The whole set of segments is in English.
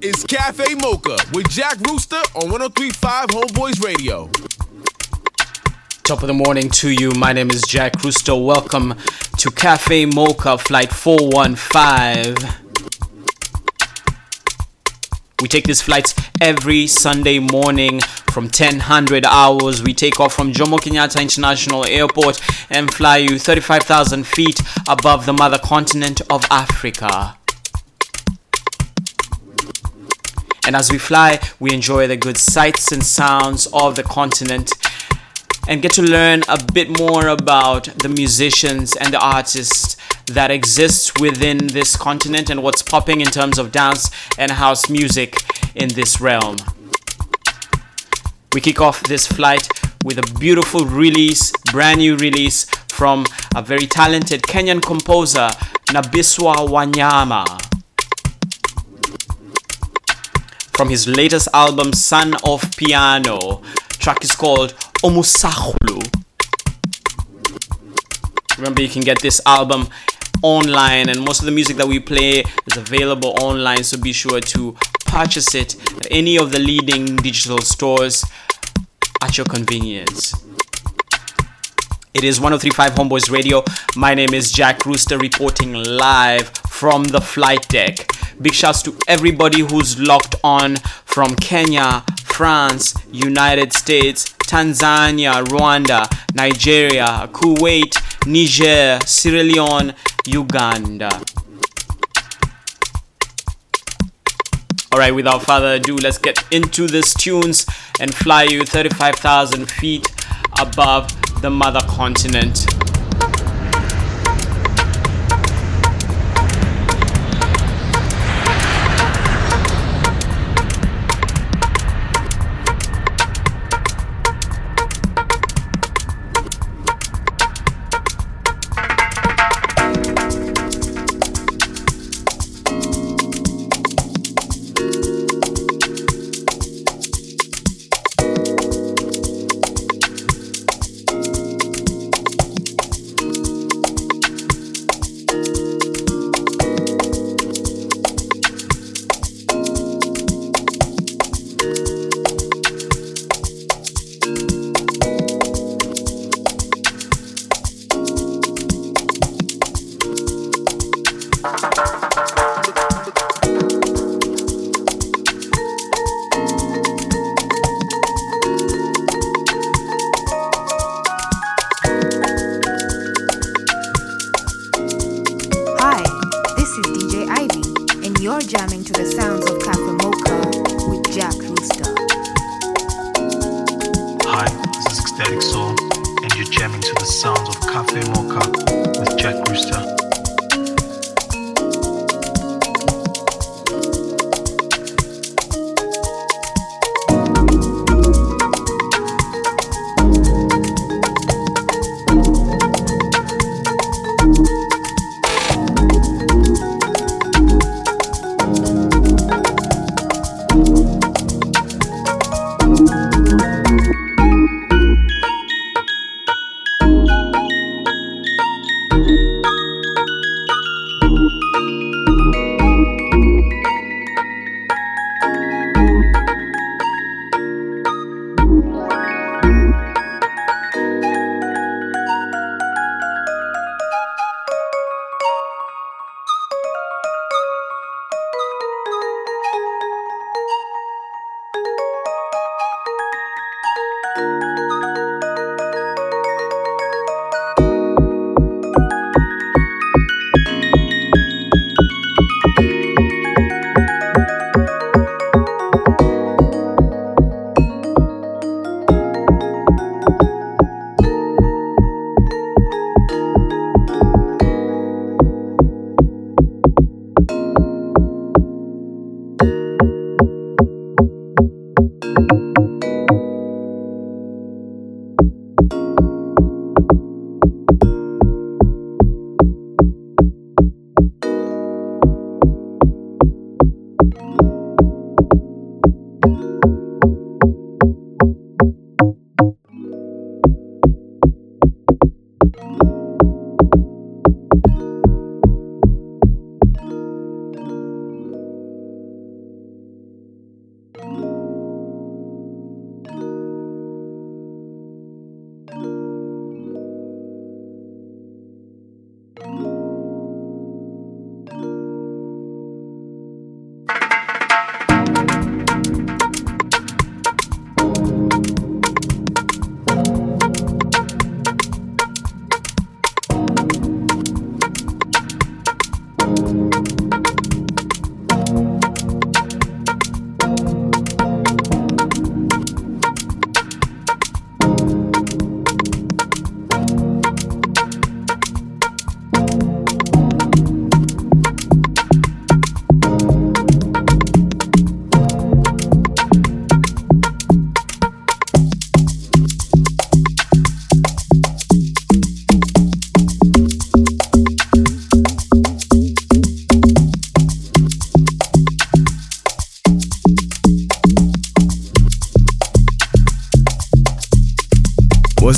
Is Cafe Mocha with Jack Rooster on 1035 Homeboys Radio. Top of the morning to you. My name is Jack Rooster. Welcome to Cafe Mocha Flight 415. We take these flights every Sunday morning from 1000 hours. We take off from Jomo Kenyatta International Airport and fly you 35,000 feet above the mother continent of Africa. And as we fly, we enjoy the good sights and sounds of the continent and get to learn a bit more about the musicians and the artists that exist within this continent and what's popping in terms of dance and house music in this realm. We kick off this flight with a beautiful release, brand new release from a very talented Kenyan composer, Nabiswa Wanyama. From his latest album, Son of Piano, track is called Omusahulu. Remember, you can get this album online, and most of the music that we play is available online, so be sure to purchase it at any of the leading digital stores at your convenience. It is 1035 Homeboys Radio. My name is Jack Rooster reporting live from the flight deck. Big shouts to everybody who's locked on from Kenya, France, United States, Tanzania, Rwanda, Nigeria, Kuwait, Niger, Sierra Leone, Uganda. Alright, without further ado, let's get into these tunes and fly you 35,000 feet above the mother continent.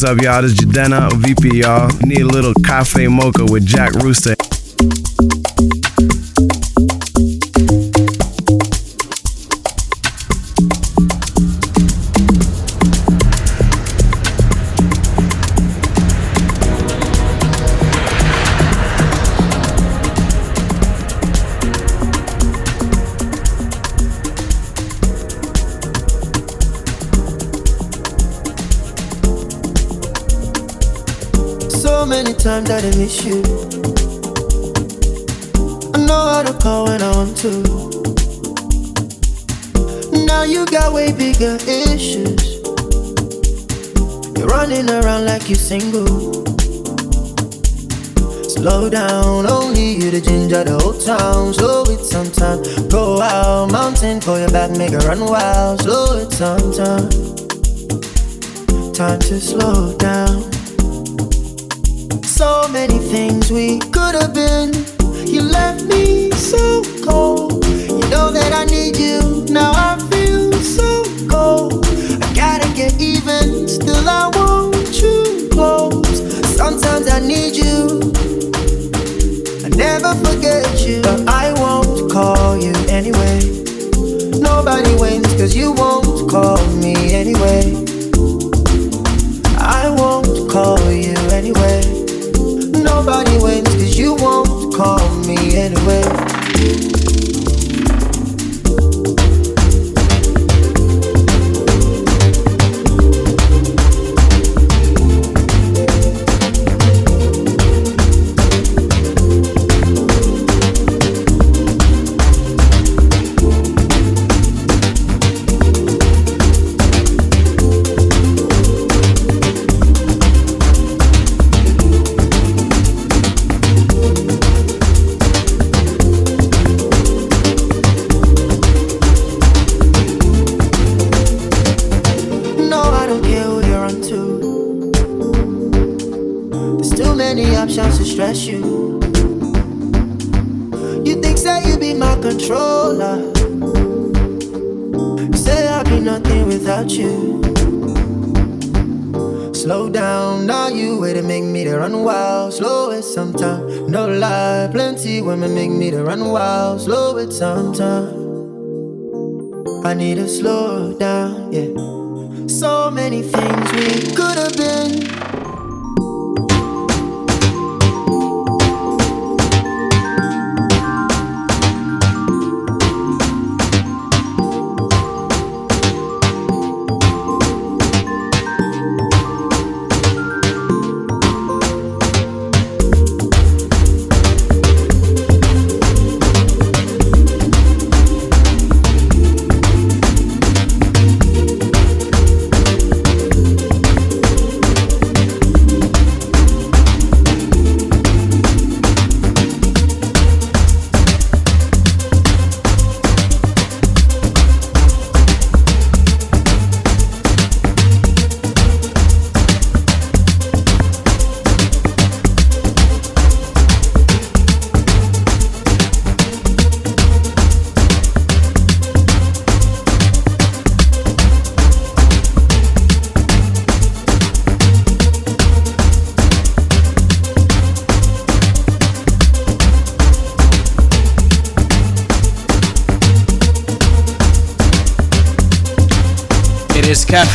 What's up, y'all? This is Jadena, VP, y'all. Need a little cafe mocha with Jack Rooster. Time to slow down so many things we could have been. You left me so cold. You know that I need you. Now I feel so cold. I gotta get even. Still, I want you close. Sometimes I need you. I never forget you. But I won't call you anyway. Nobody wins, cause you won't call me anyway. Anyway. Nobody wins cause you won't call me anyway.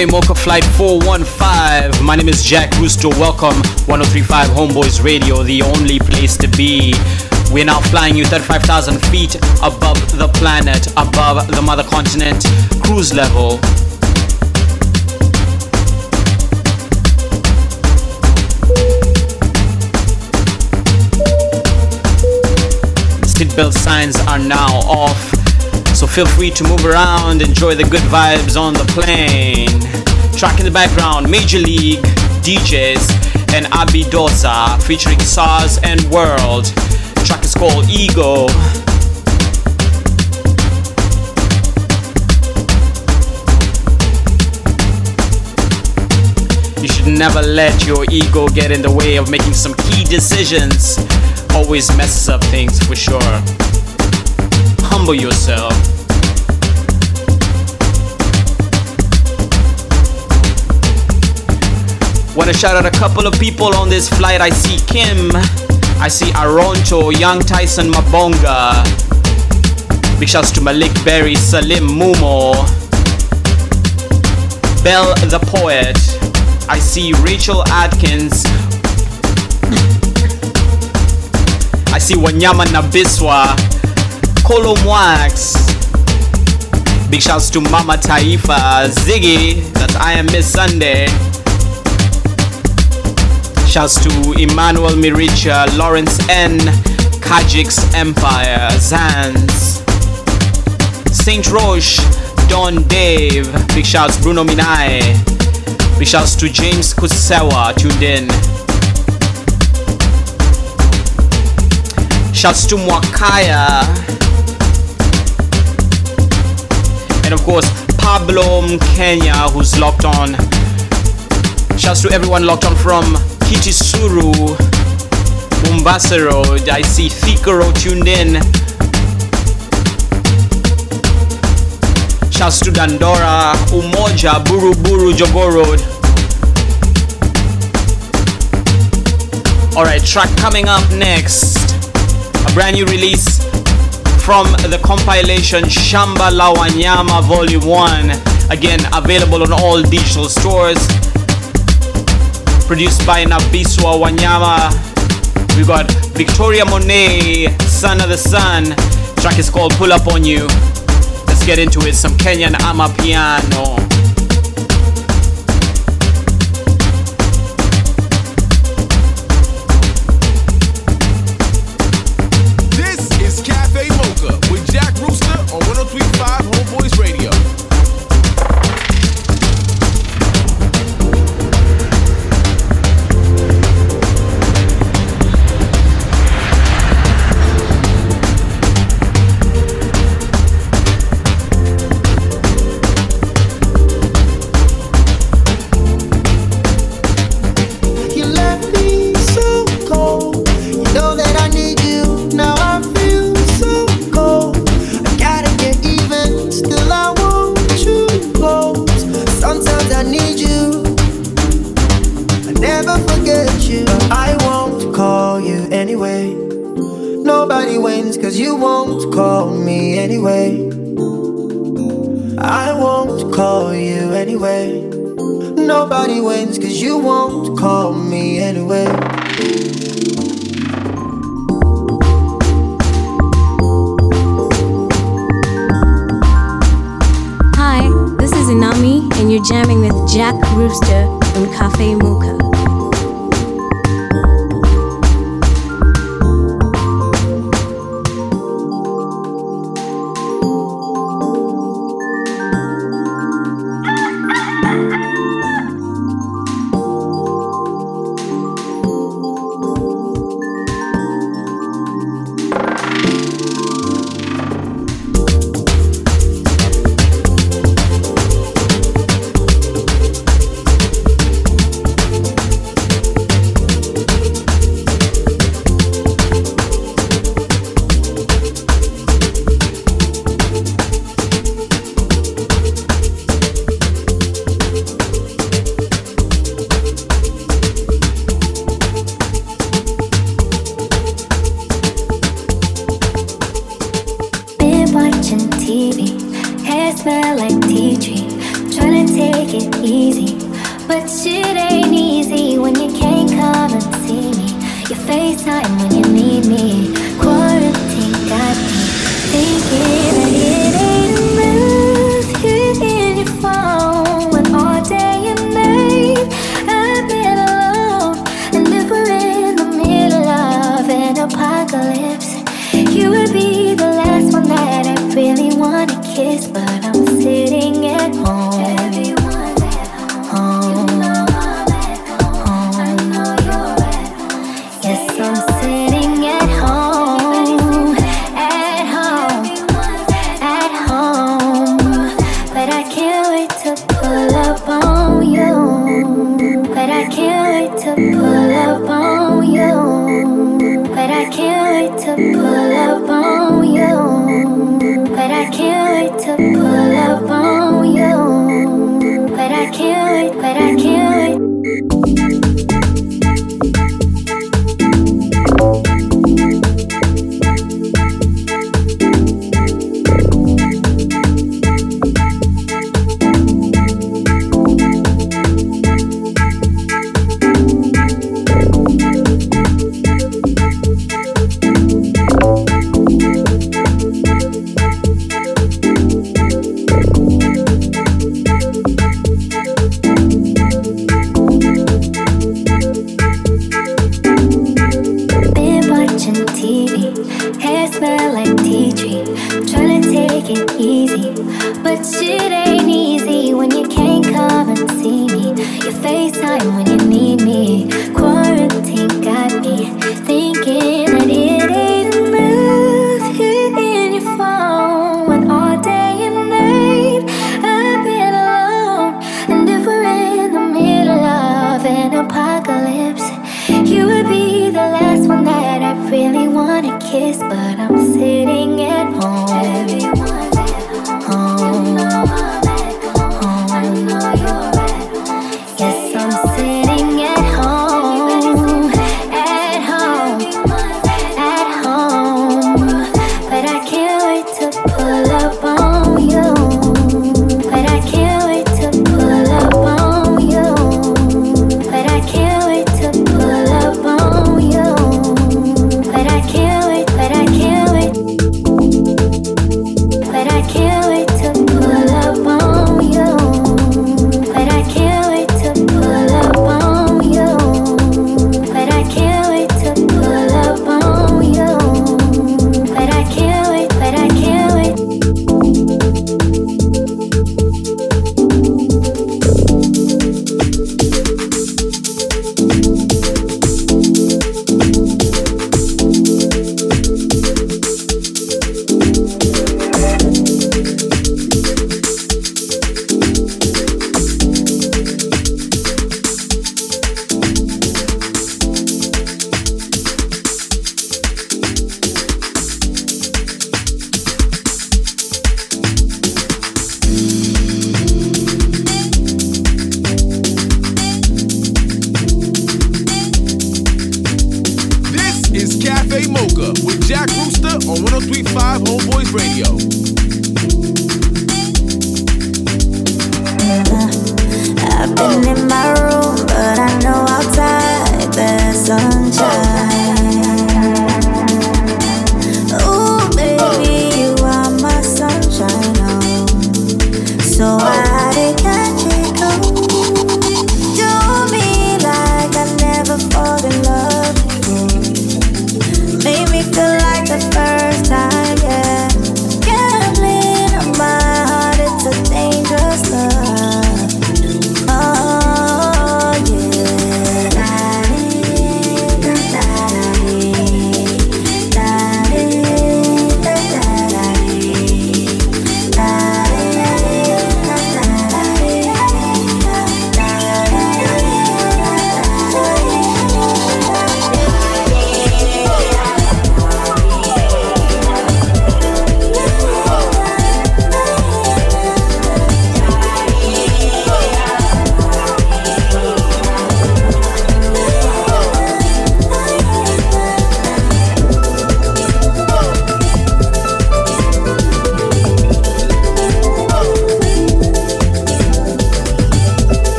Cafe Mocha Flight 415. My name is Jack Rooster. Welcome, 1035 Homeboys Radio, the only place to be. We're now flying you 35,000 feet above the planet, above the mother continent, cruise level. Seatbelt signs are now off so feel free to move around, enjoy the good vibes on the plane. Track in the background, Major League, DJs, and Abidoza featuring SARS and World. track is called Ego. You should never let your ego get in the way of making some key decisions. Always messes up things for sure humble yourself. Wanna shout out a couple of people on this flight. I see Kim, I see Aronto, Young Tyson Mabonga. Big shouts to Malik Berry, Salim Mumo, Bell the Poet. I see Rachel Atkins. I see Wanyama Nabiswa, Kolo Mwax. Big shouts to Mama Taifa, Ziggy, that I am Miss Sunday. Shouts to Emmanuel Miricha, Lawrence N, Kajik's Empire, Zans, Saint Roche, Don Dave. Big shouts Bruno Minai. Big shouts to James Kusewa, tuned in. Shouts to Mwakaya. And of course, Pablo Kenya, who's locked on. Shouts to everyone locked on from Kitisuru, Mombasa Road. I see Thika Road tuned in. Shouts to Dandora, Umoja, Buru Buru, Road. Alright, track coming up next. A brand new release from the compilation Shamba La Wanyama Volume 1. Again, available on all digital stores. Produced by Nabiswa Wanyama. We got Victoria Monet, Son of the Sun. Track is called Pull Up On You. Let's get into it. Some Kenyan Amapiano. This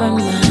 from mine.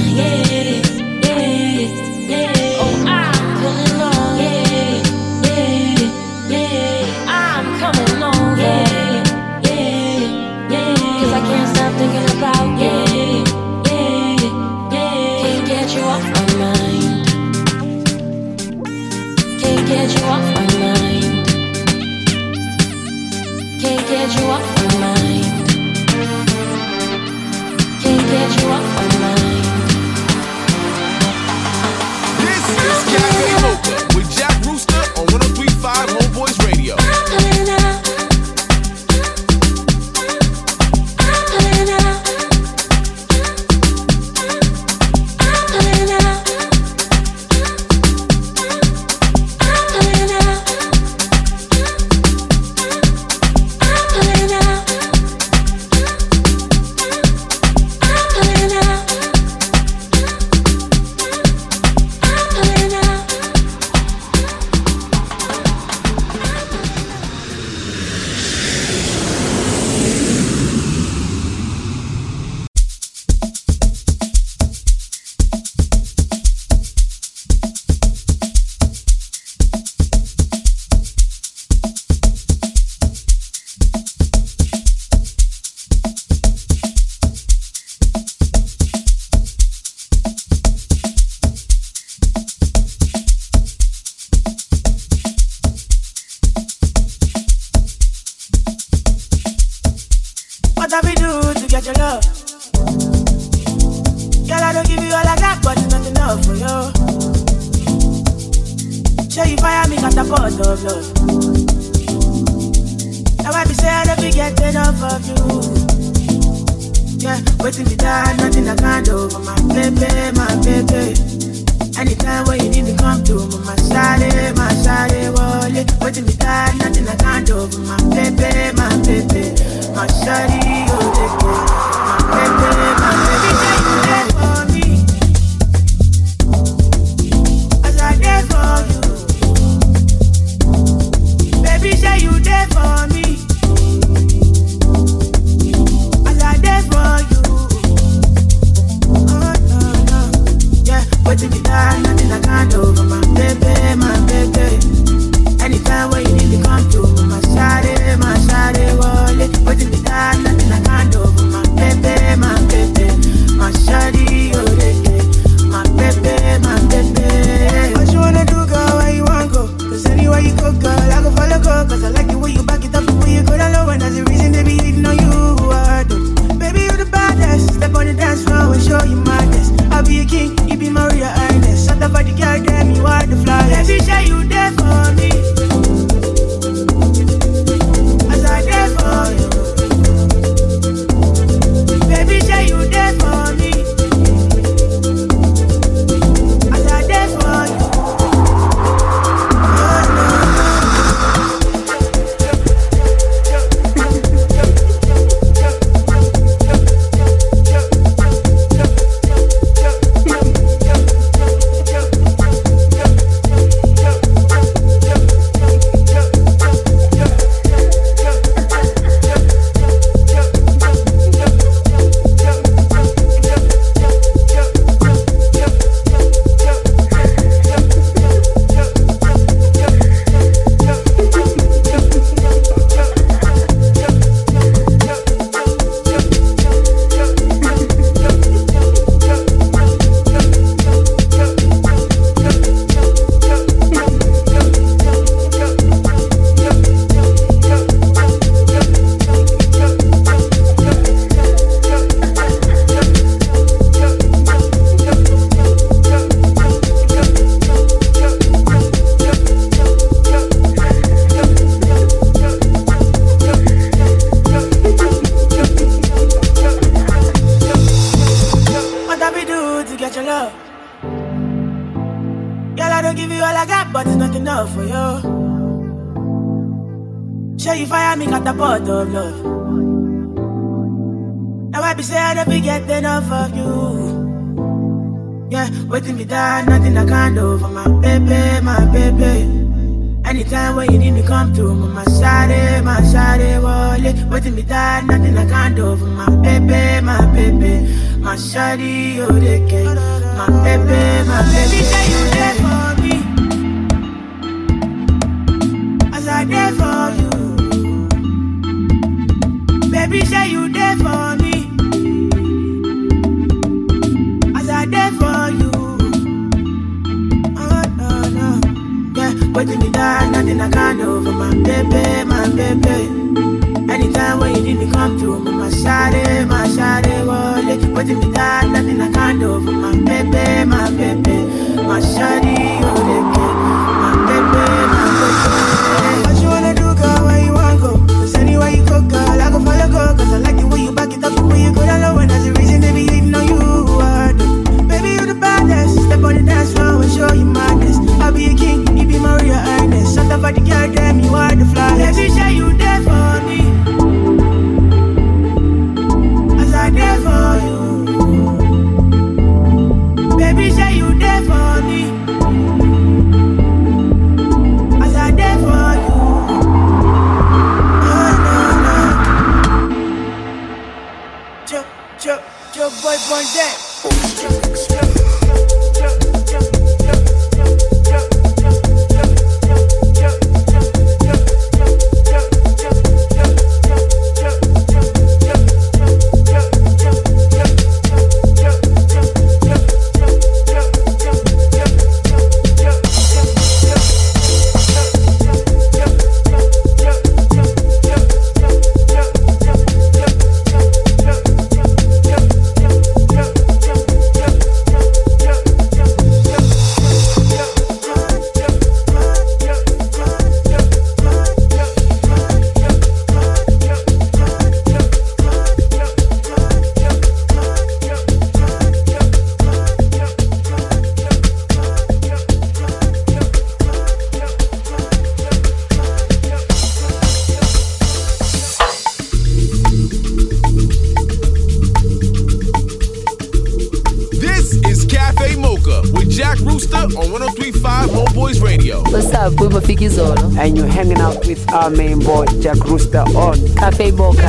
Jack Rooster on 1035 Homeboyz Radio. What's up, Booba Fikizolo? And you're hanging out with our main boy, Jack Rooster, on Cafe Mocha.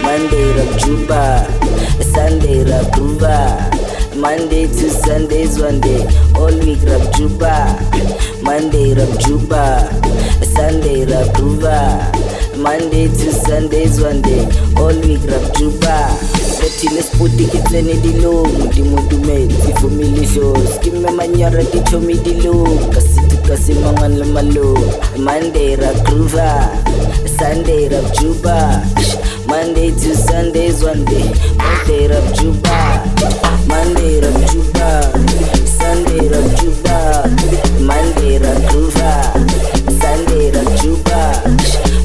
Monday Rap Juba, Sunday Rap Juba, Monday to Sundays one day, all week Rap Juba, Monday Rap Juba, Sunday Rap Juba, Monday to Sundays one day, all week Rap Juba. Thirteen utikitseni dilong dumetsi manyara dilong ka se le monday ra groover sunday ra juba monday to sundays one day monday ra juba monday ra juba sunday ra juba monday ra groover sunday ra juba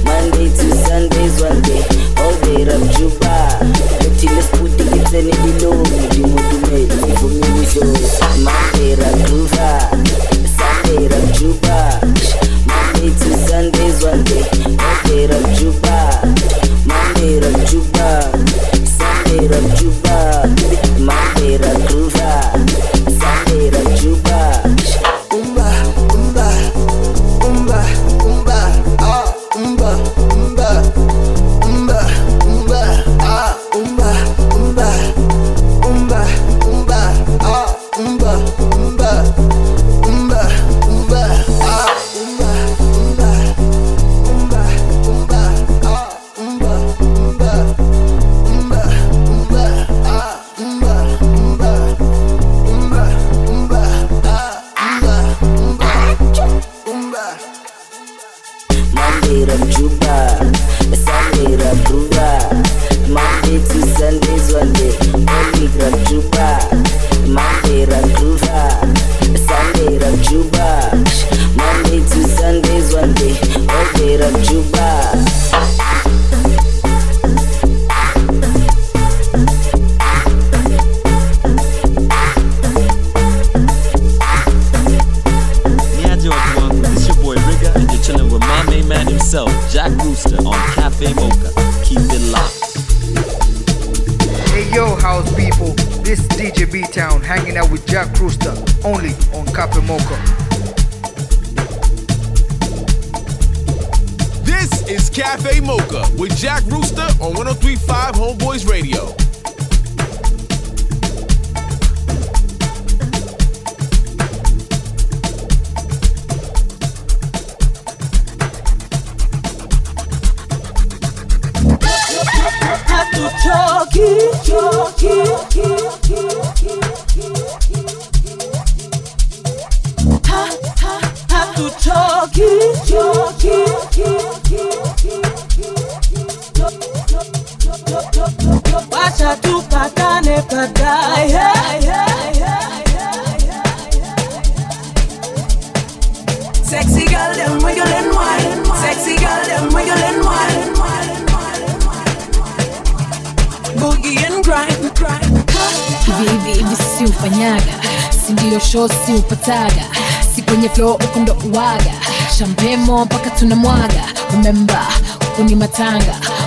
monday to sundays one day all day ra juba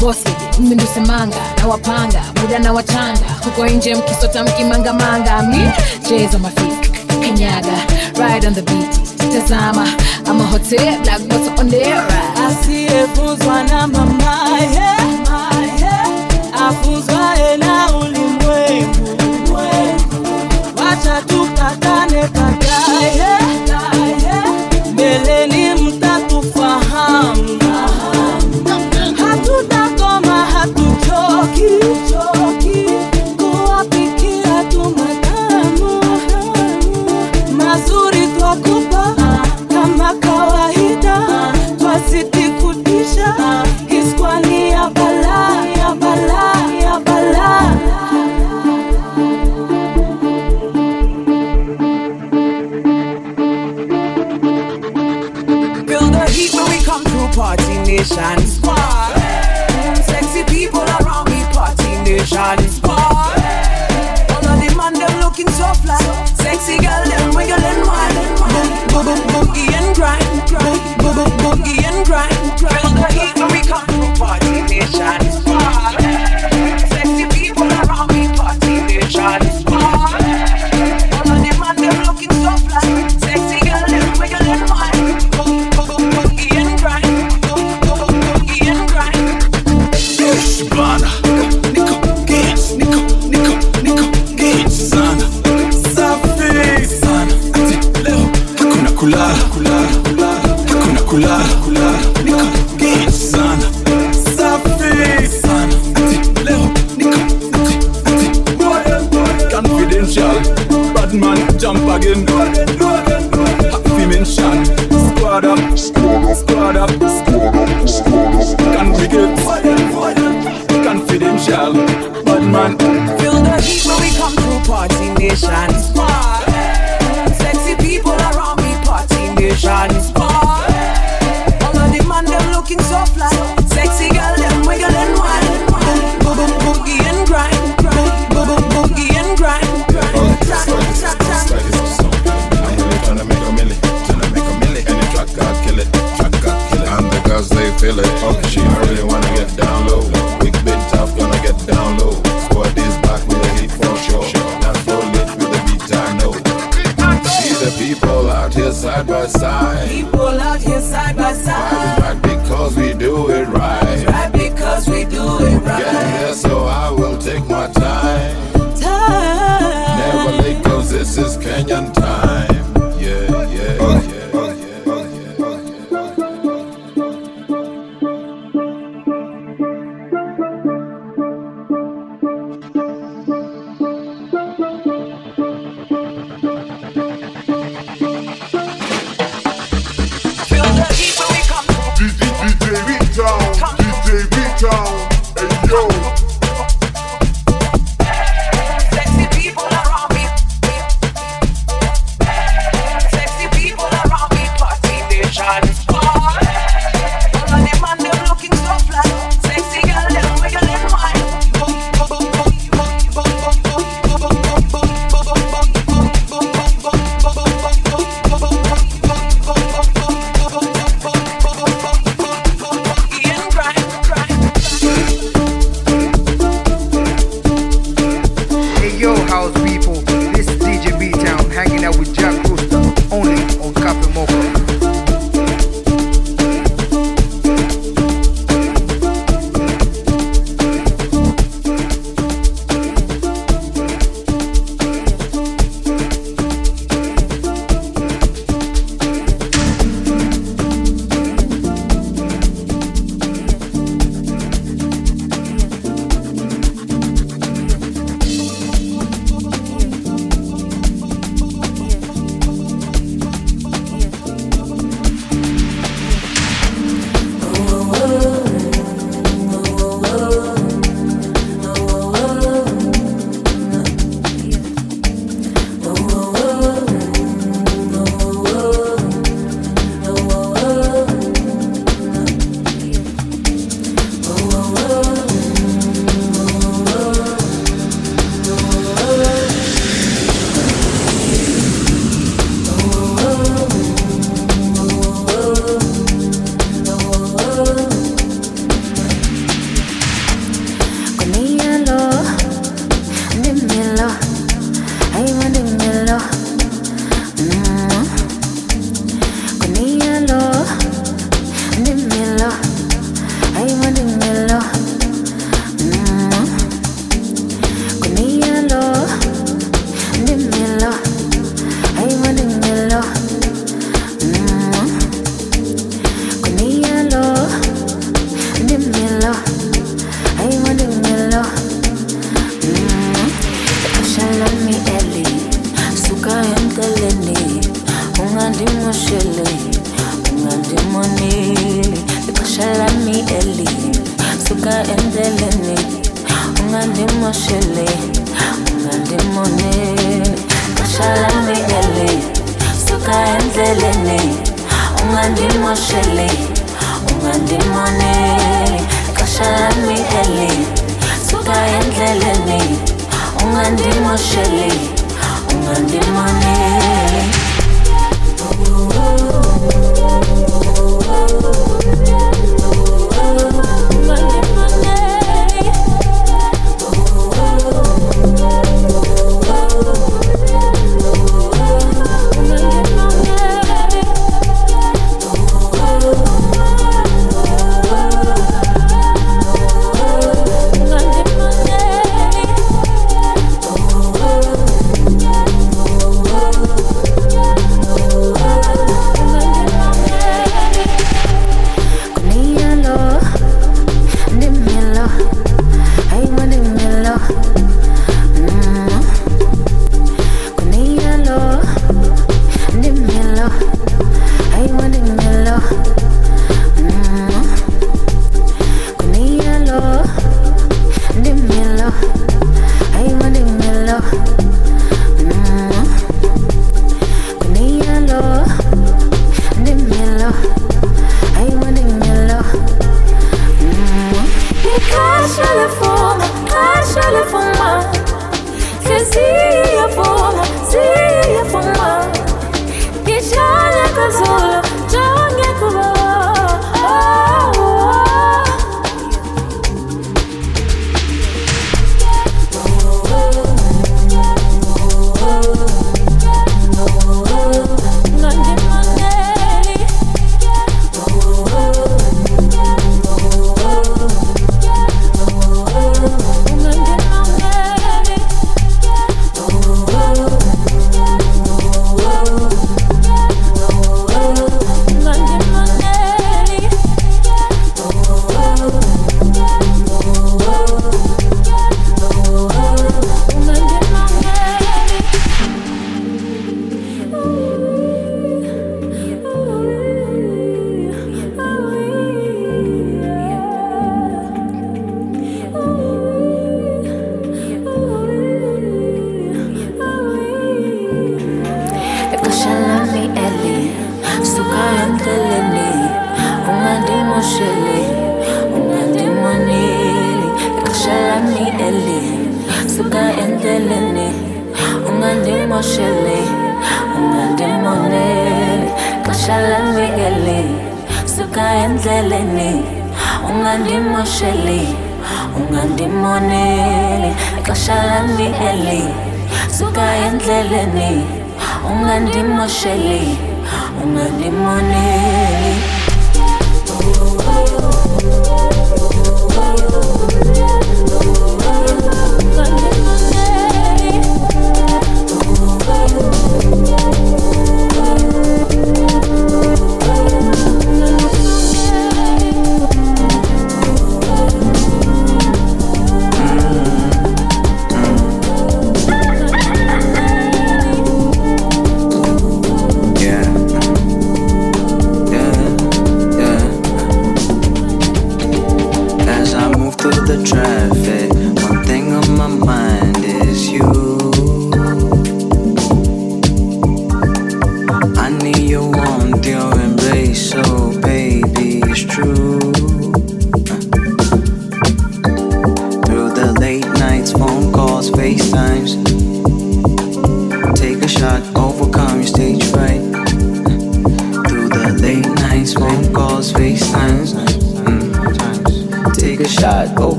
bosi mmindusemanga na wapanga muda na wachanga huko nje mkisota mkimangamanga mi cheza mafiki kanyaga ride on the beat tazama ama hote black moto asiyefuzwa na mamaye eh, eh, afuzwaye eh, na ulimwengu. Wacha tukatane ka Party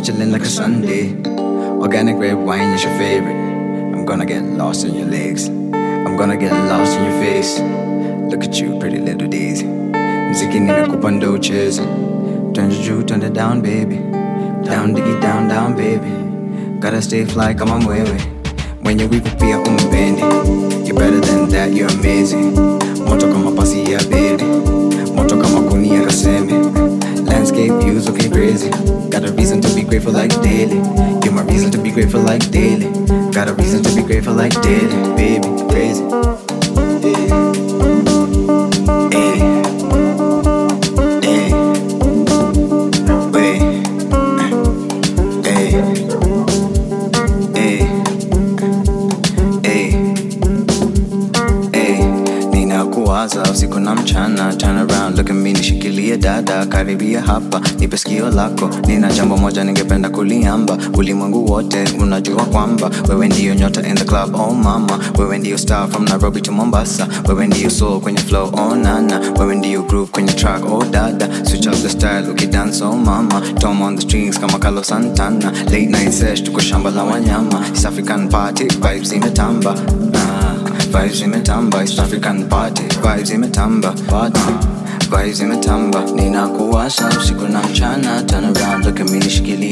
Outdoors chilling like a Sunday. Organic red wine is your favorite. I'm gonna get lost in your legs. I'm gonna get lost in your face. Look at you, pretty little daisy. Mziki nimekupa ndoches. Turn the juu, turn it down, baby. Down, diggy, down, down, baby. Gotta stay fly, come on, way, way. When you weave pia umbendi. You're better than that, you're amazing. Moto kama pasi ya baby. Moto kama kuni ya kaseme. Landscape views looking crazy. Got a reason to be grateful like daily. You're my reason to be grateful like daily. Got a reason to be grateful like daily. Baby, crazy. Dada karibia hapa nipe sikio lako. Nina jambo moja ningependa kuliamba. Ulimwengu wote unajua kwamba wewe ndiyo nyota in the club oh mama. Wewe ndiyo star from nairobi to mombasa. Wewe ndiyo soul kwenye flow oh nana. Wewe ndiyo groove kwenye track oh dada. Switch up the style ukidance oh mama. Tom on the strings kama carlos santana. Late night sesh tuko shamba la wanyama. East african party vibes imetamba. Ah. Vibes imetamba, East African party Vibes imetamba, party Vibes zimetamba, ninakuwasha usiku na mchana. Turn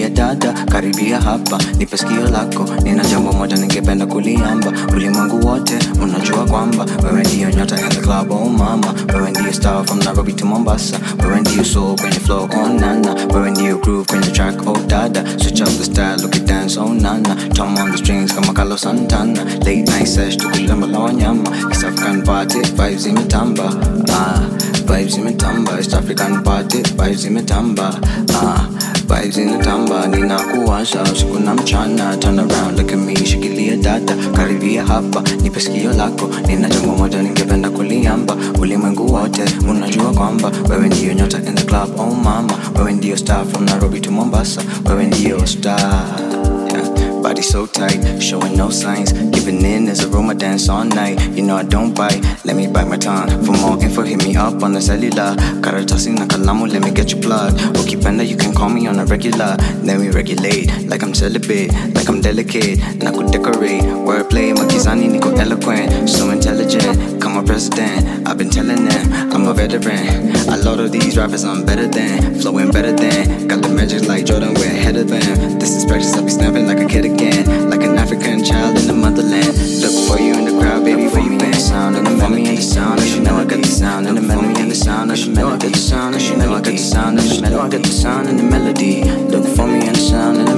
dada. Karibia hapa, nipe lako. Nina jambo moja ningependa kuliamba. Ulimwengu wote, unajua kwamba Wewe ndiyo nyota ya the club, oh mama. Wewe ndiyo star from Nairobi to Mombasa. Wewe ndiyo soul kwenye flow, oh nana. Wewe ndiyo groove kwenye track, oh dada. Switch up the style, look at dance, oh nana. Tom on the strings kama Carlos Santana. Late night sesh, tukulamba la wanyama. East party, vibes imetamba ah, Vibes imetamba, East African party Vibes imetamba ah, Vibes inatamba, ninakuwasha usiku na mchana Turn around, look at me, shikilia data. Karibia hapa nipe sikio lako. Nina jambo moja ningependa kuliamba. Ulimwengu wote unajua kwamba wewe ndiyo nyota in the club oh mama. Wewe ndiyo star from nairobi to mombasa. Wewe ndiyo star. Body so tight, showing no signs. Giving in as a Roma dance all night. You know I don't bite, let me bite my tongue. For more info, hit me up on the cellular. Karatasi na kalamu, let me get your plug. Ukipenda, you can call me on a regular. Then we regulate, like I'm celibate, like I'm delicate. Na could decorate, wordplay, makizani niko eloquent. So intelligent, come a president. I've been telling them, I'm a veteran. A lot of these rappers I'm better than, flowing better than. Got the magic like Jordan, we're ahead of them. This is practice, I'll be snapping like a kid again. Like an African child in the motherland. Look for you in the crowd, baby, for you in the sound. And the melody and the sound, and you know I got the sound. And the melody and the sound, and you know I got the sound. And you know I got the sound, and you know I got the sound and the melody. Look for me in the sound and the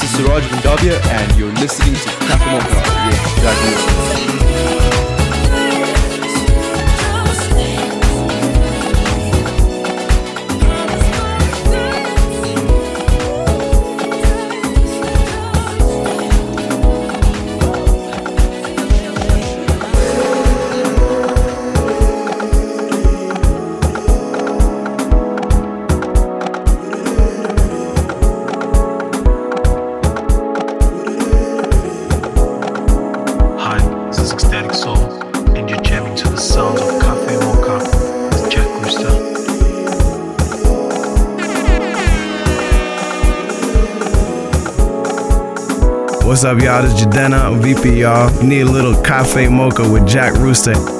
This is Suraj Bhandaria, and you're listening to Kakamokra Yeah, Raghu. What's up, y'all? This is Jadena, VP, y'all. Need a little cafe mocha with Jack Rooster.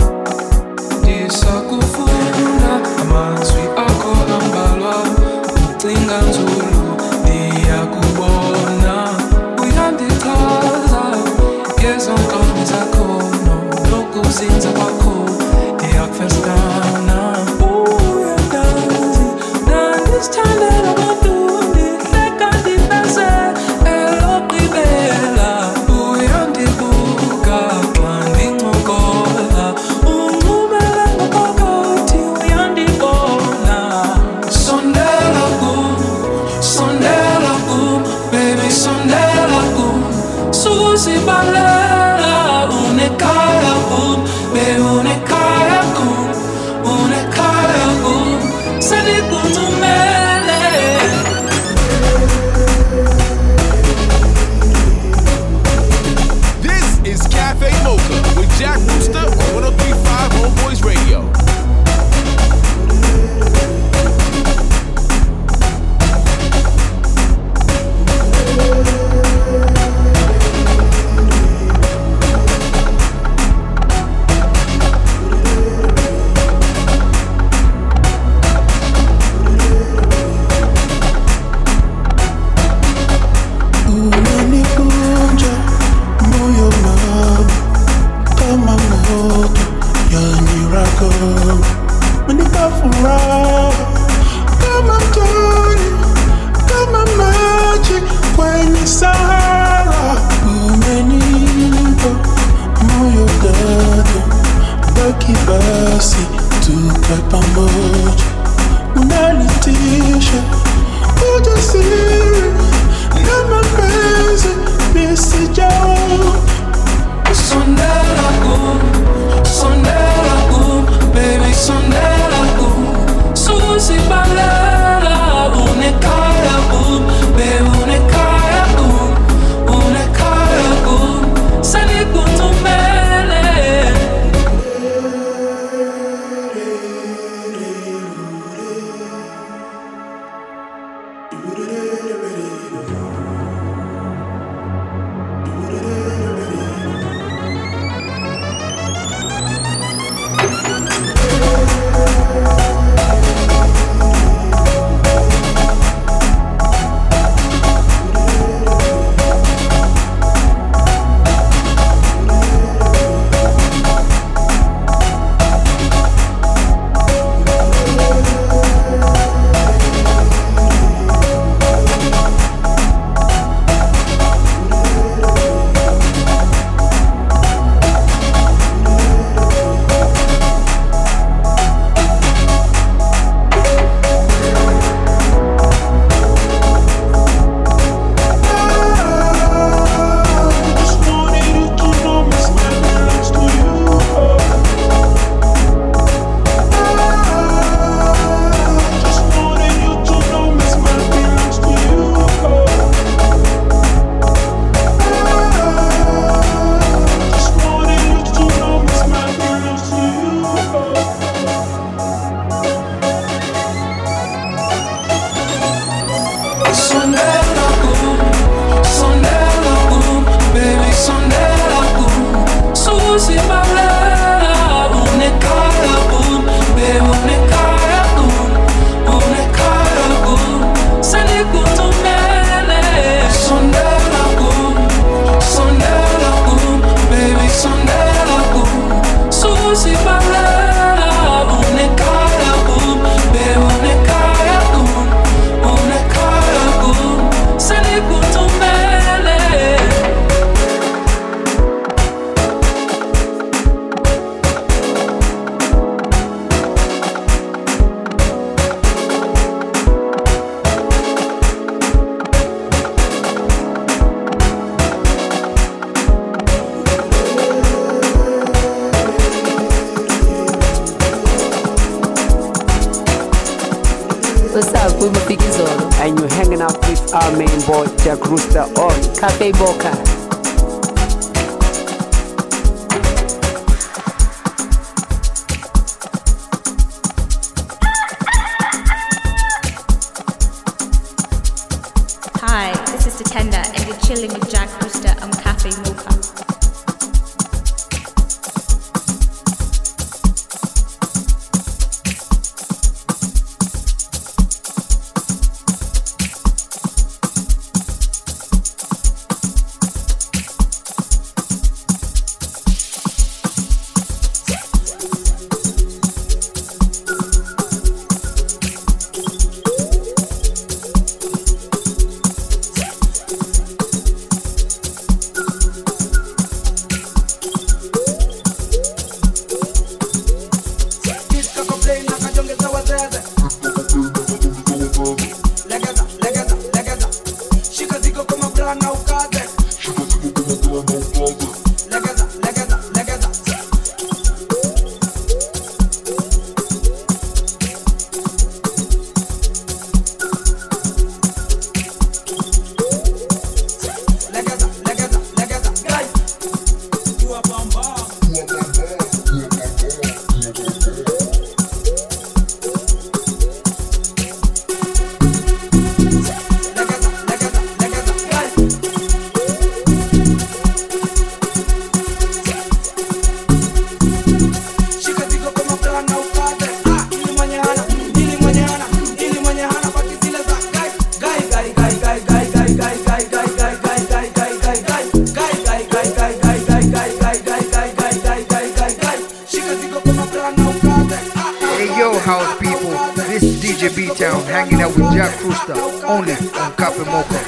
Town, hanging out with Jack Rooster, only on Cafe Mocha.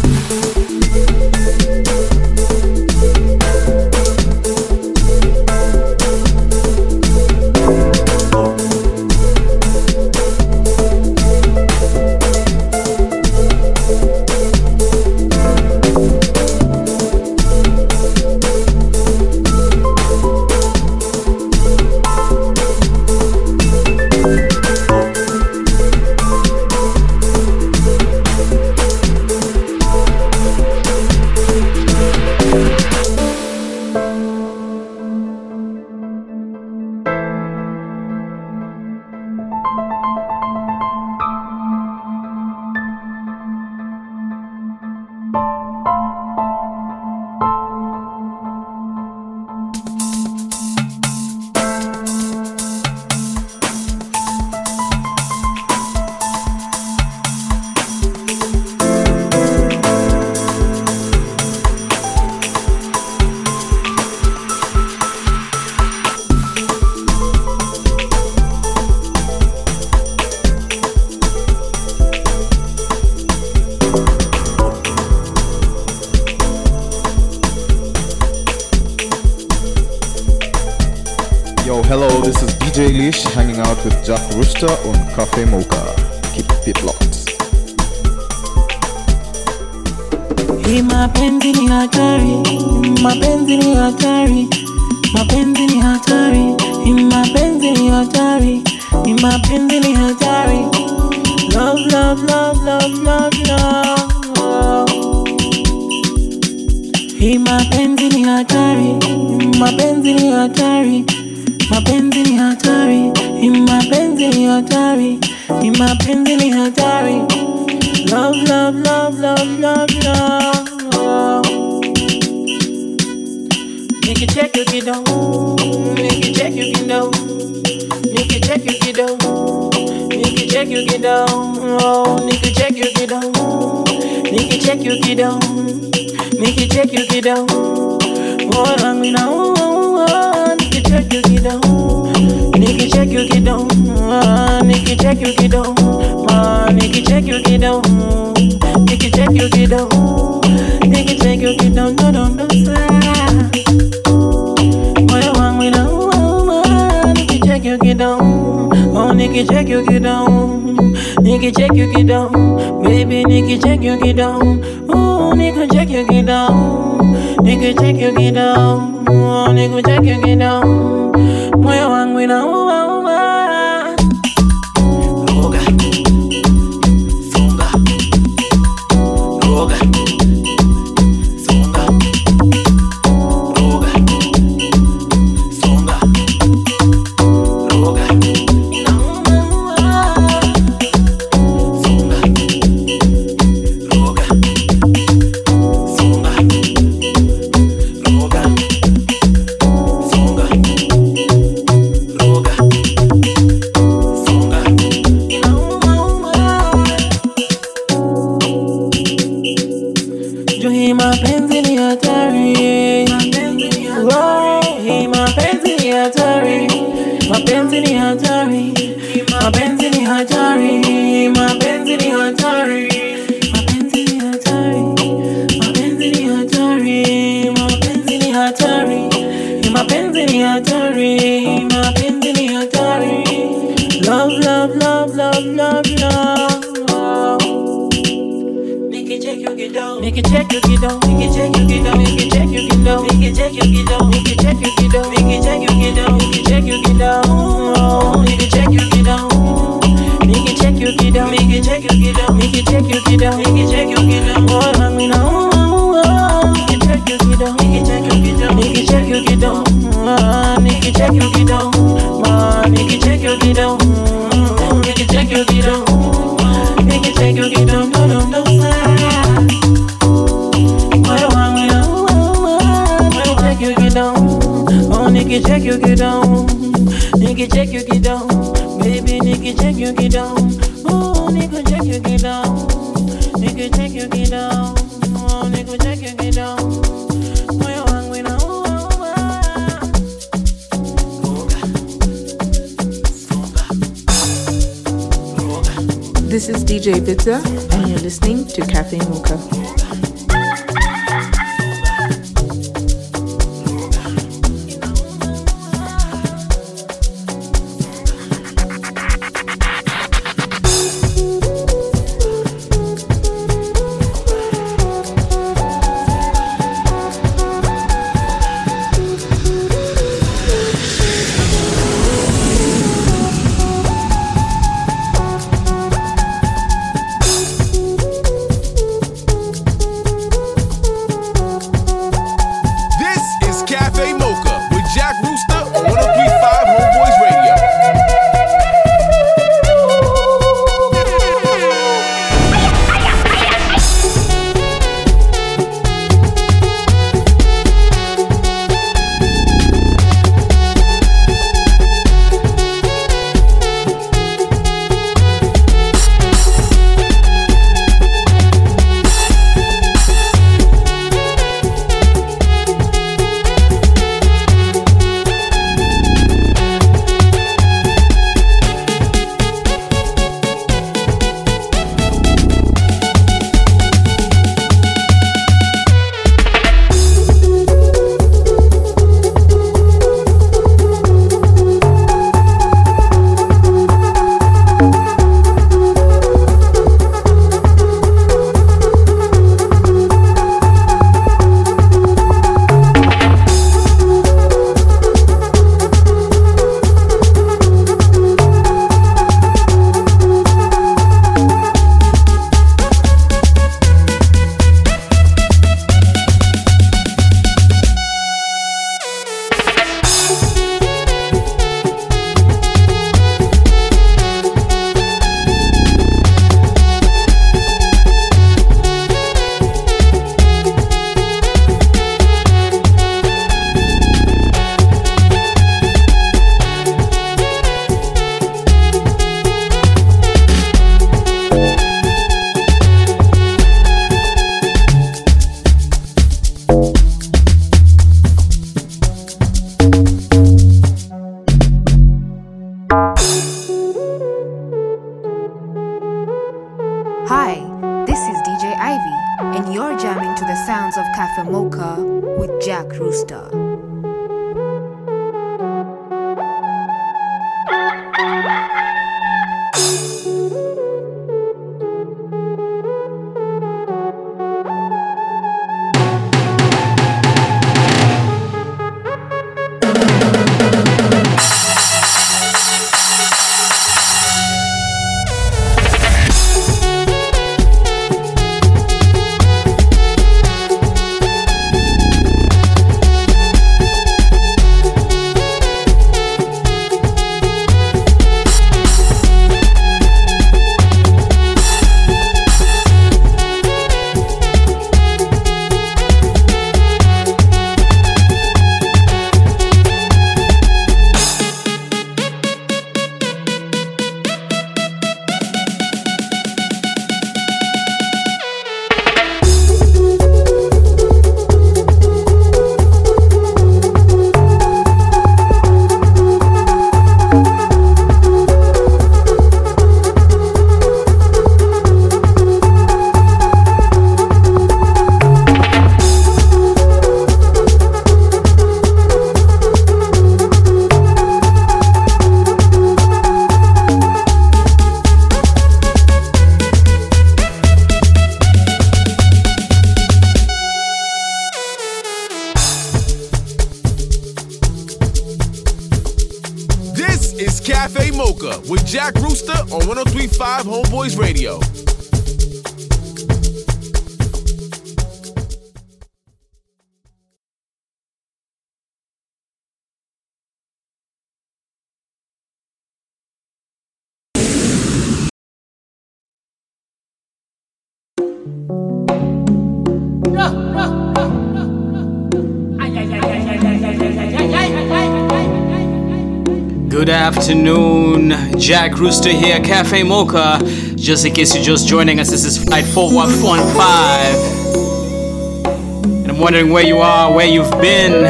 afternoon, Jack Rooster here, Cafe Mocha. Just in case you're just joining us, this is Flight 4115. And I'm wondering where you are, where you've been.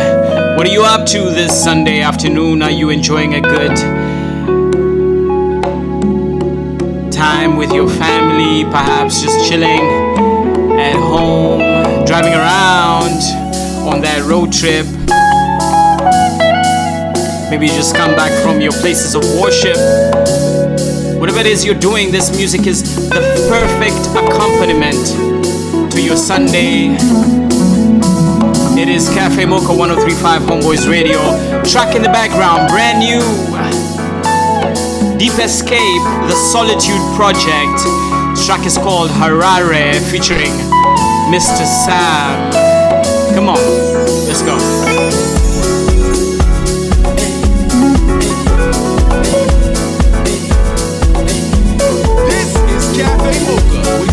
What are you up to this Sunday afternoon? Are you enjoying a good time with your family? Perhaps just chilling at home, driving around on that road trip? Maybe you just come back from your places of worship. Whatever it is you're doing, this music is the perfect accompaniment to your Sunday. It is Cafe Mocha 1035 Homeboyz Radio. Track in the background, brand new. Deep Escape, The Solitude Project. This track is called Harare featuring Mr. Sam. Come on, let's go. Is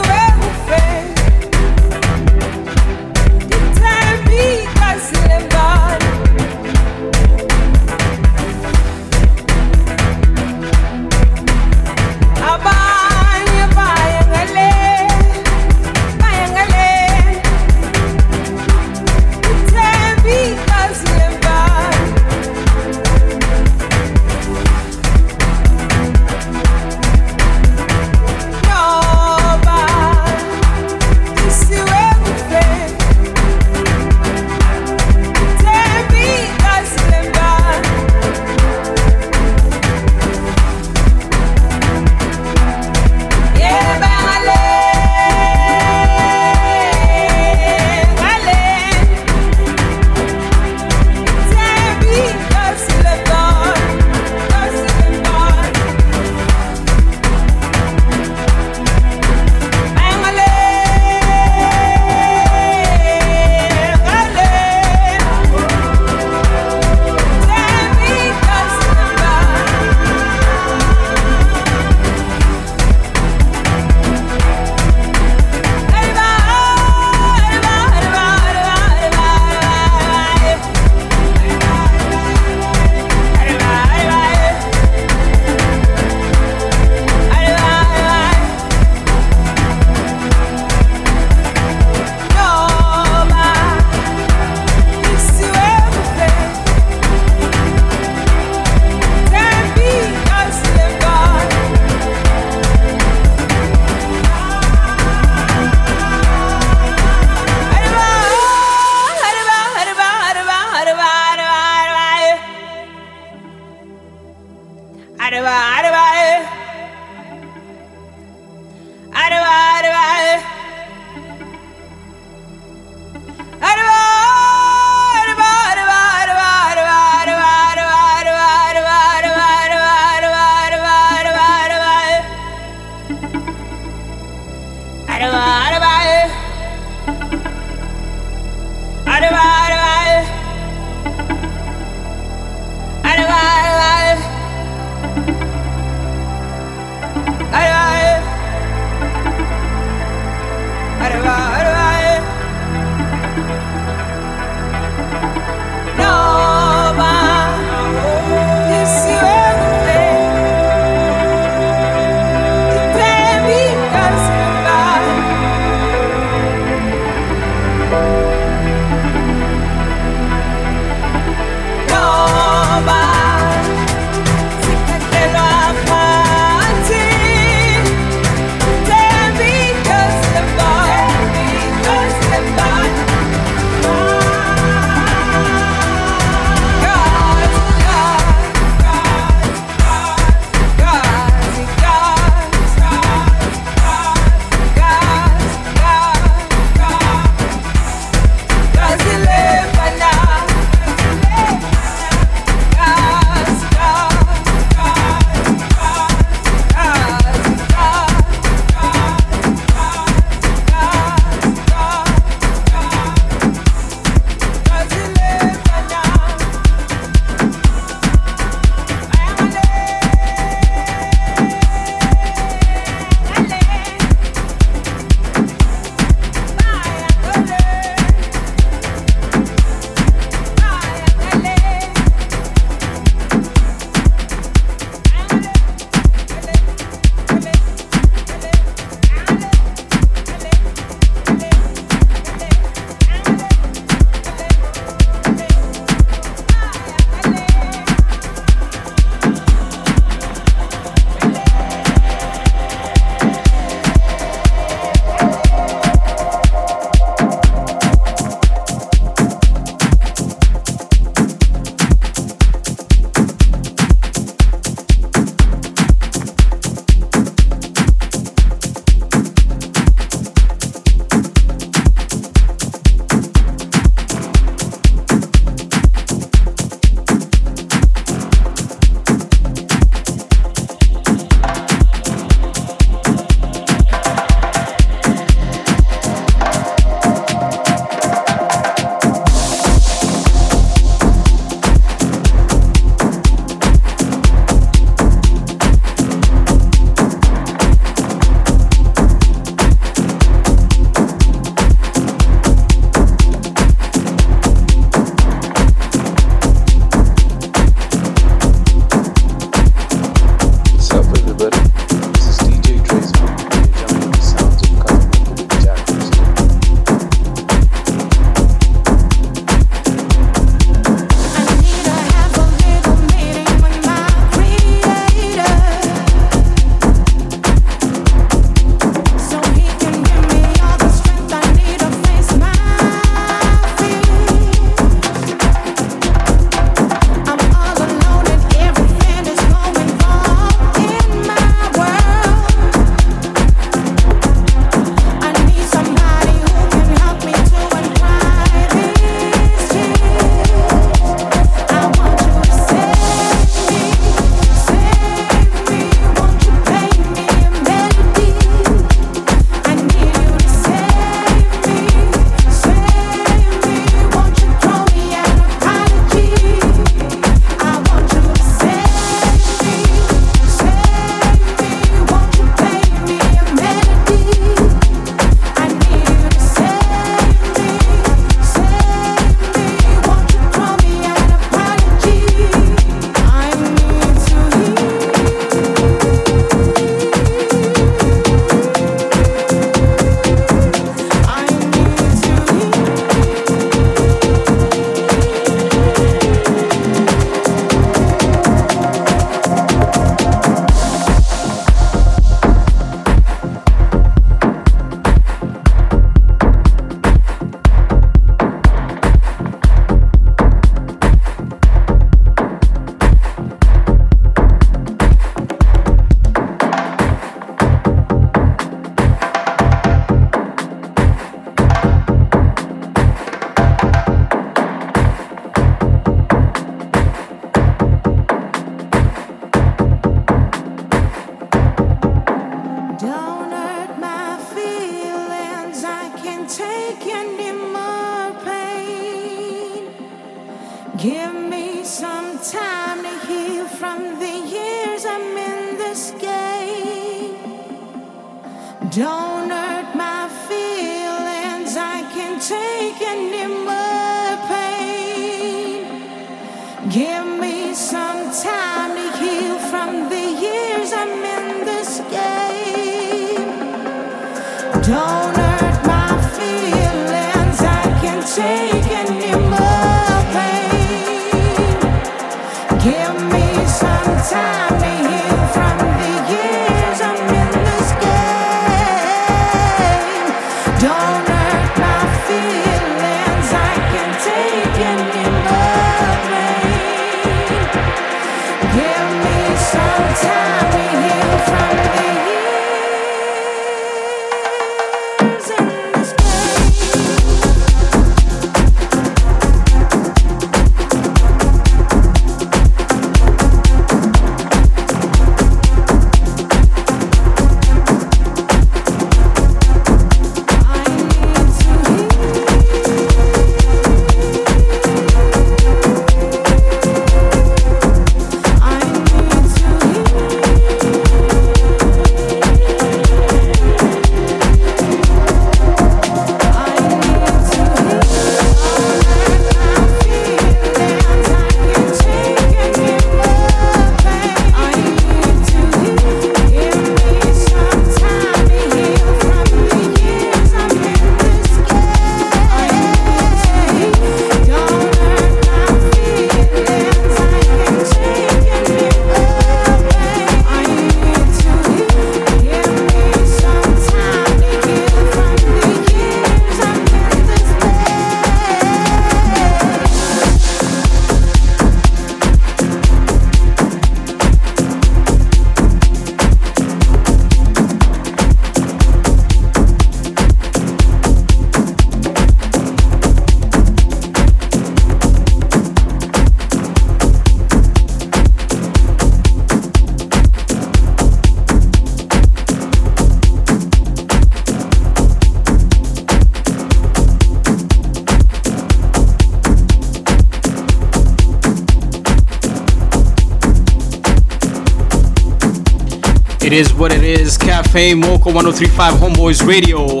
is what it is. Cafe Mocha 1035 Homeboyz Radio.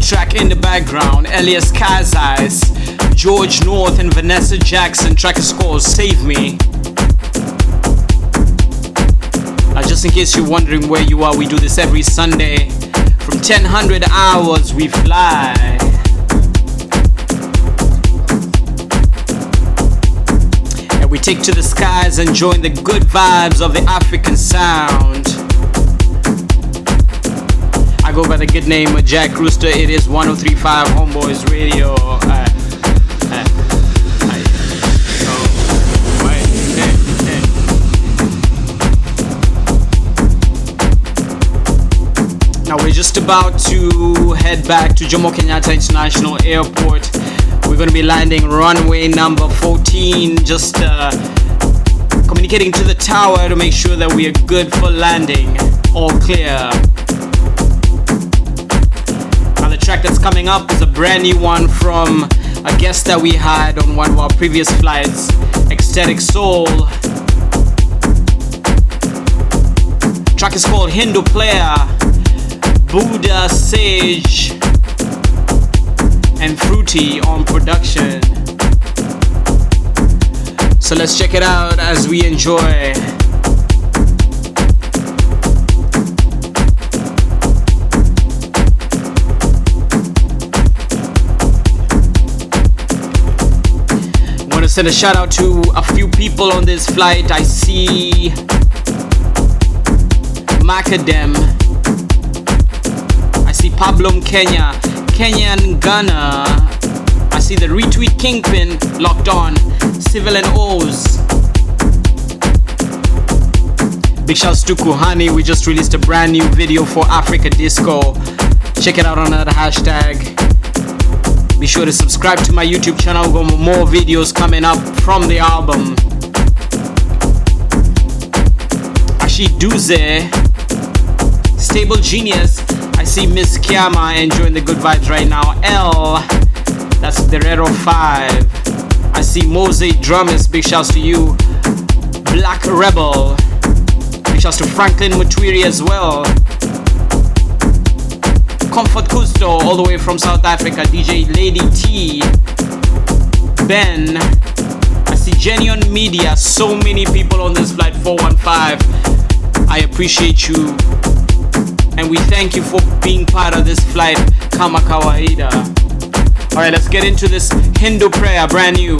Track in the background Elias Kazais, George North, and Vanessa Jackson. Track is called Save Me. Uh, just in case you're wondering where you are, we do this every Sunday. From 1000 hours, we fly. And we take to the skies and join the good vibes of the African sound. Go by the good name of Jack Rooster. It is 1035 Homeboyz Radio. Uh. Now we're just about to head back to Jomo Kenyatta International Airport. We're going to be landing runway number 14, just uh, communicating to the tower to make sure that we are good for landing. All clear. Track that's coming up is a brand new one from a guest that we had on one of our previous flights, Ecstatic Soul. Track is called Hindu Prayer, Buddha Sage, and Fruity on production. So let's check it out as we enjoy. Send a shout out to a few people on this flight. I see Macadam. I see Pablo Kenya, Kenyan Ghana. I see the retweet kingpin locked on. Civil and O's. Big shouts to Kuhani. We just released a brand new video for Africa Disco. Check it out on that hashtag. Be sure to subscribe to my YouTube channel. Got more videos coming up from the album. Ashi Duze, Stable Genius. I see Miss Kiama enjoying the good vibes right now. L, that's Guerrero 5. I see Mose Drummers, big shouts to you. Black Rebel, big shouts to Franklin Mutwiri as well. Comfort Kusto, all the way from South Africa, DJ Lady T. Ben, I see Genion Media, so many people on this flight 415. I appreciate you. And we thank you for being part of this flight, Kama Kawaida. Alright, let's get into this Hindu prayer, brand new.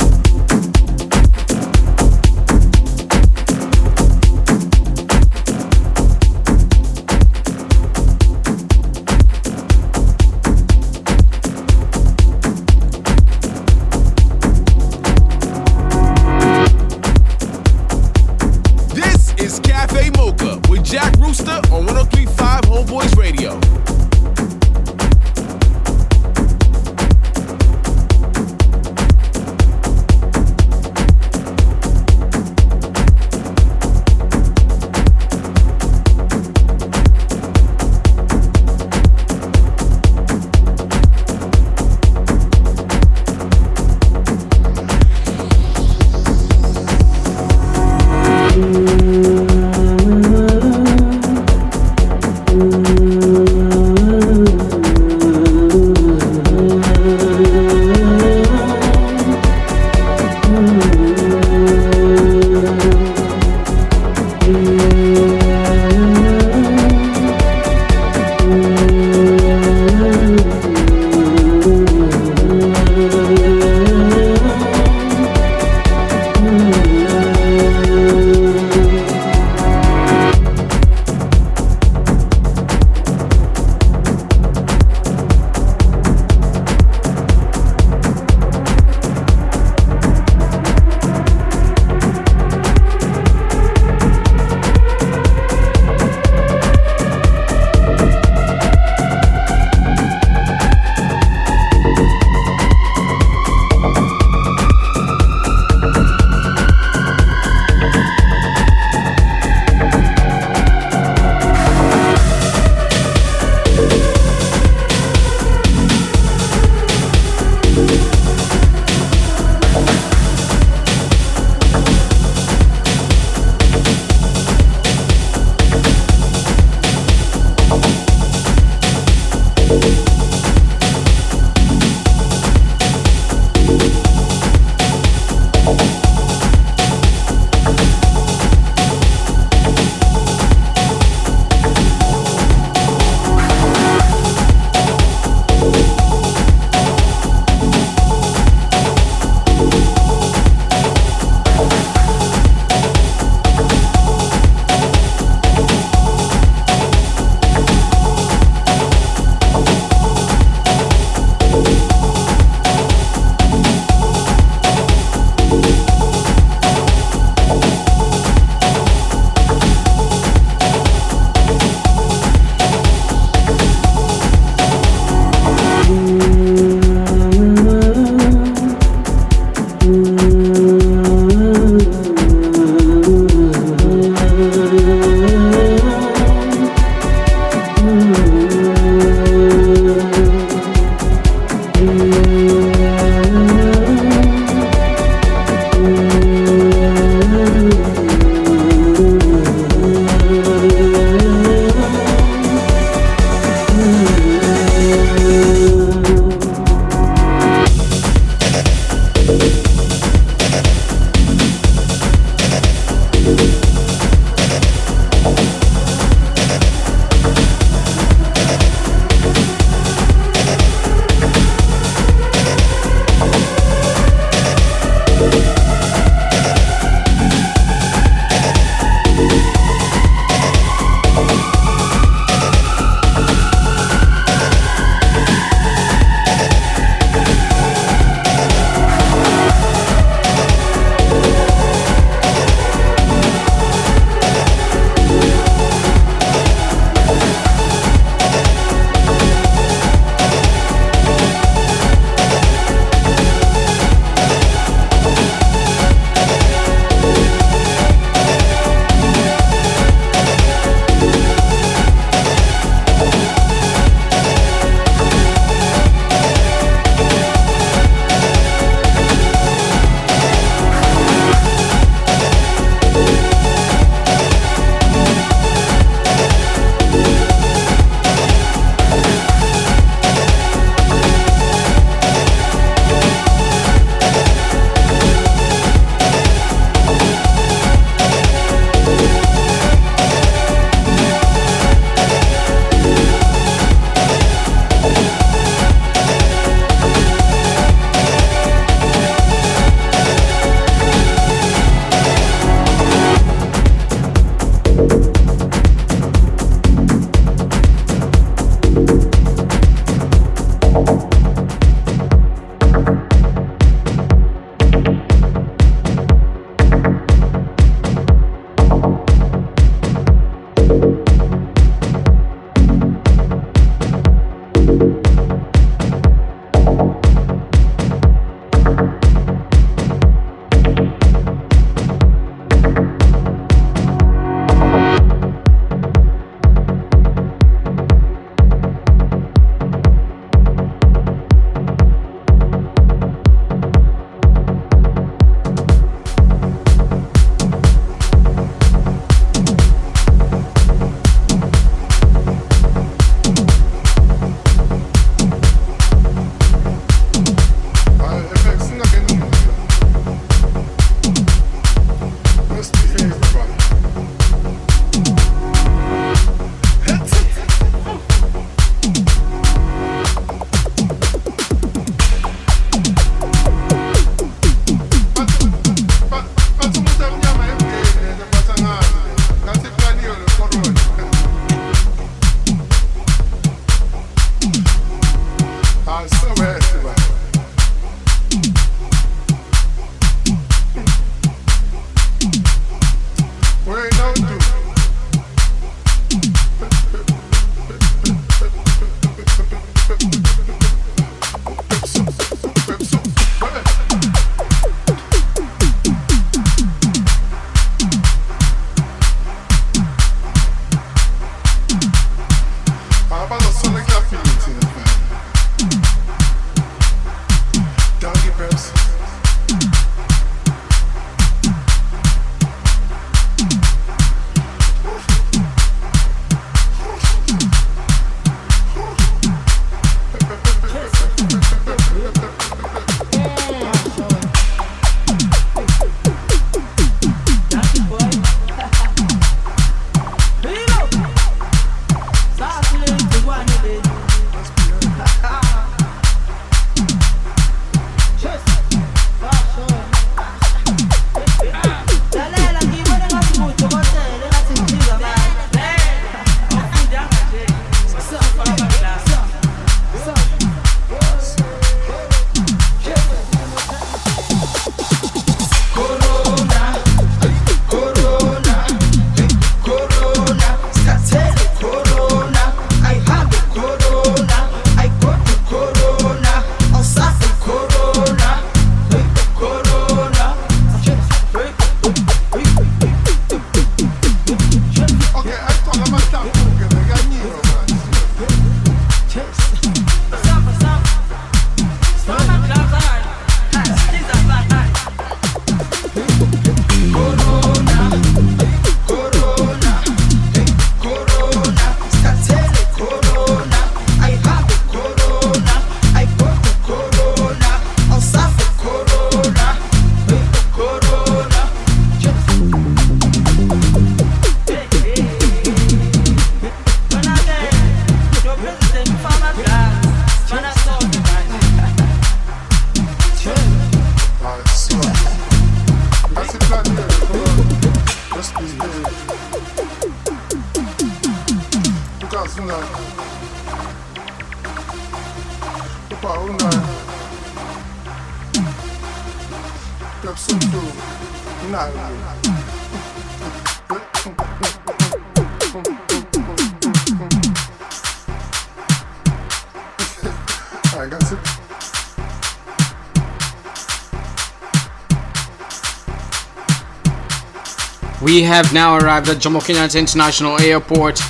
We have now arrived at Jomo Kenyatta International Airport.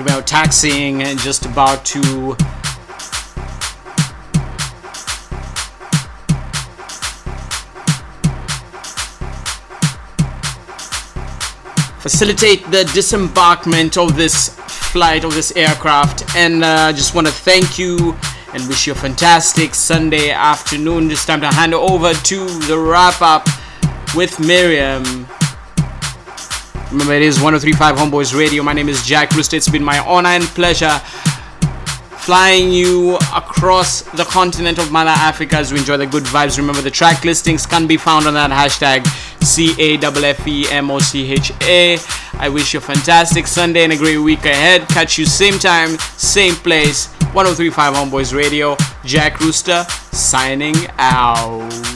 We're taxiing and just about to facilitate the disembarkment of this flight of this aircraft and uh, just want to thank you and wish you a fantastic Sunday afternoon. Just time to hand over to the wrap up with Miriam. Remember, it is 1035 Homeboyz Radio. My name is Jack Rooster. It's been my honor and pleasure flying you across the continent of Mother Africa as we enjoy the good vibes. Remember, the track listings can be found on that hashtag C A F F E M O C H A. I wish you a fantastic Sunday and a great week ahead. Catch you same time, same place. 1035 Homeboyz Radio. Jack Rooster signing out.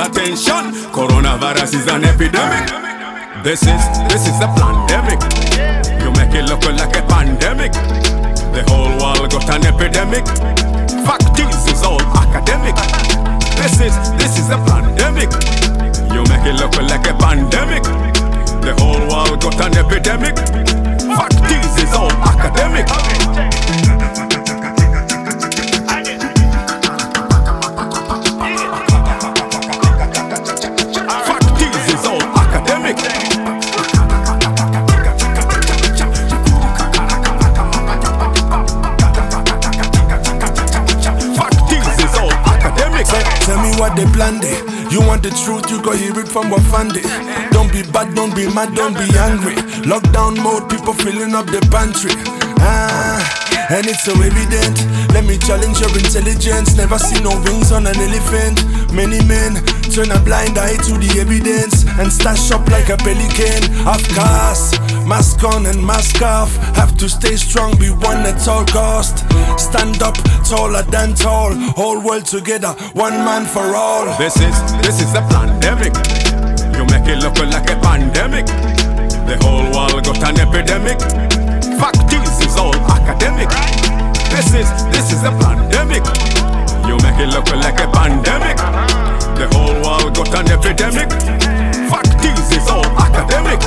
attention. Coronavirus is an epidemic. This is this is a pandemic. You make it look like a pandemic. The whole world got an epidemic. Fact is, it's all academic. This is this is a pandemic. You make it look like a pandemic. The whole world got an epidemic. You go hear it from what fund. Don't be bad, don't be mad, don't be angry. Lockdown mode, people filling up the pantry. Ah, and it's so evident. Let me challenge your intelligence. Never see no wings on an elephant. Many men turn a blind eye to the evidence and stash up like a pelican. Of course, mask on and mask off. Have to stay strong, be one at all cost. Stand up, taller than tall. Whole world together, one man for all. This is this is a epidemic. You make it look like a pandemic. The whole world got an epidemic. Facties is all academic. This is this is a pandemic. You make it look like a pandemic. The whole world got an epidemic. Facties is all academic.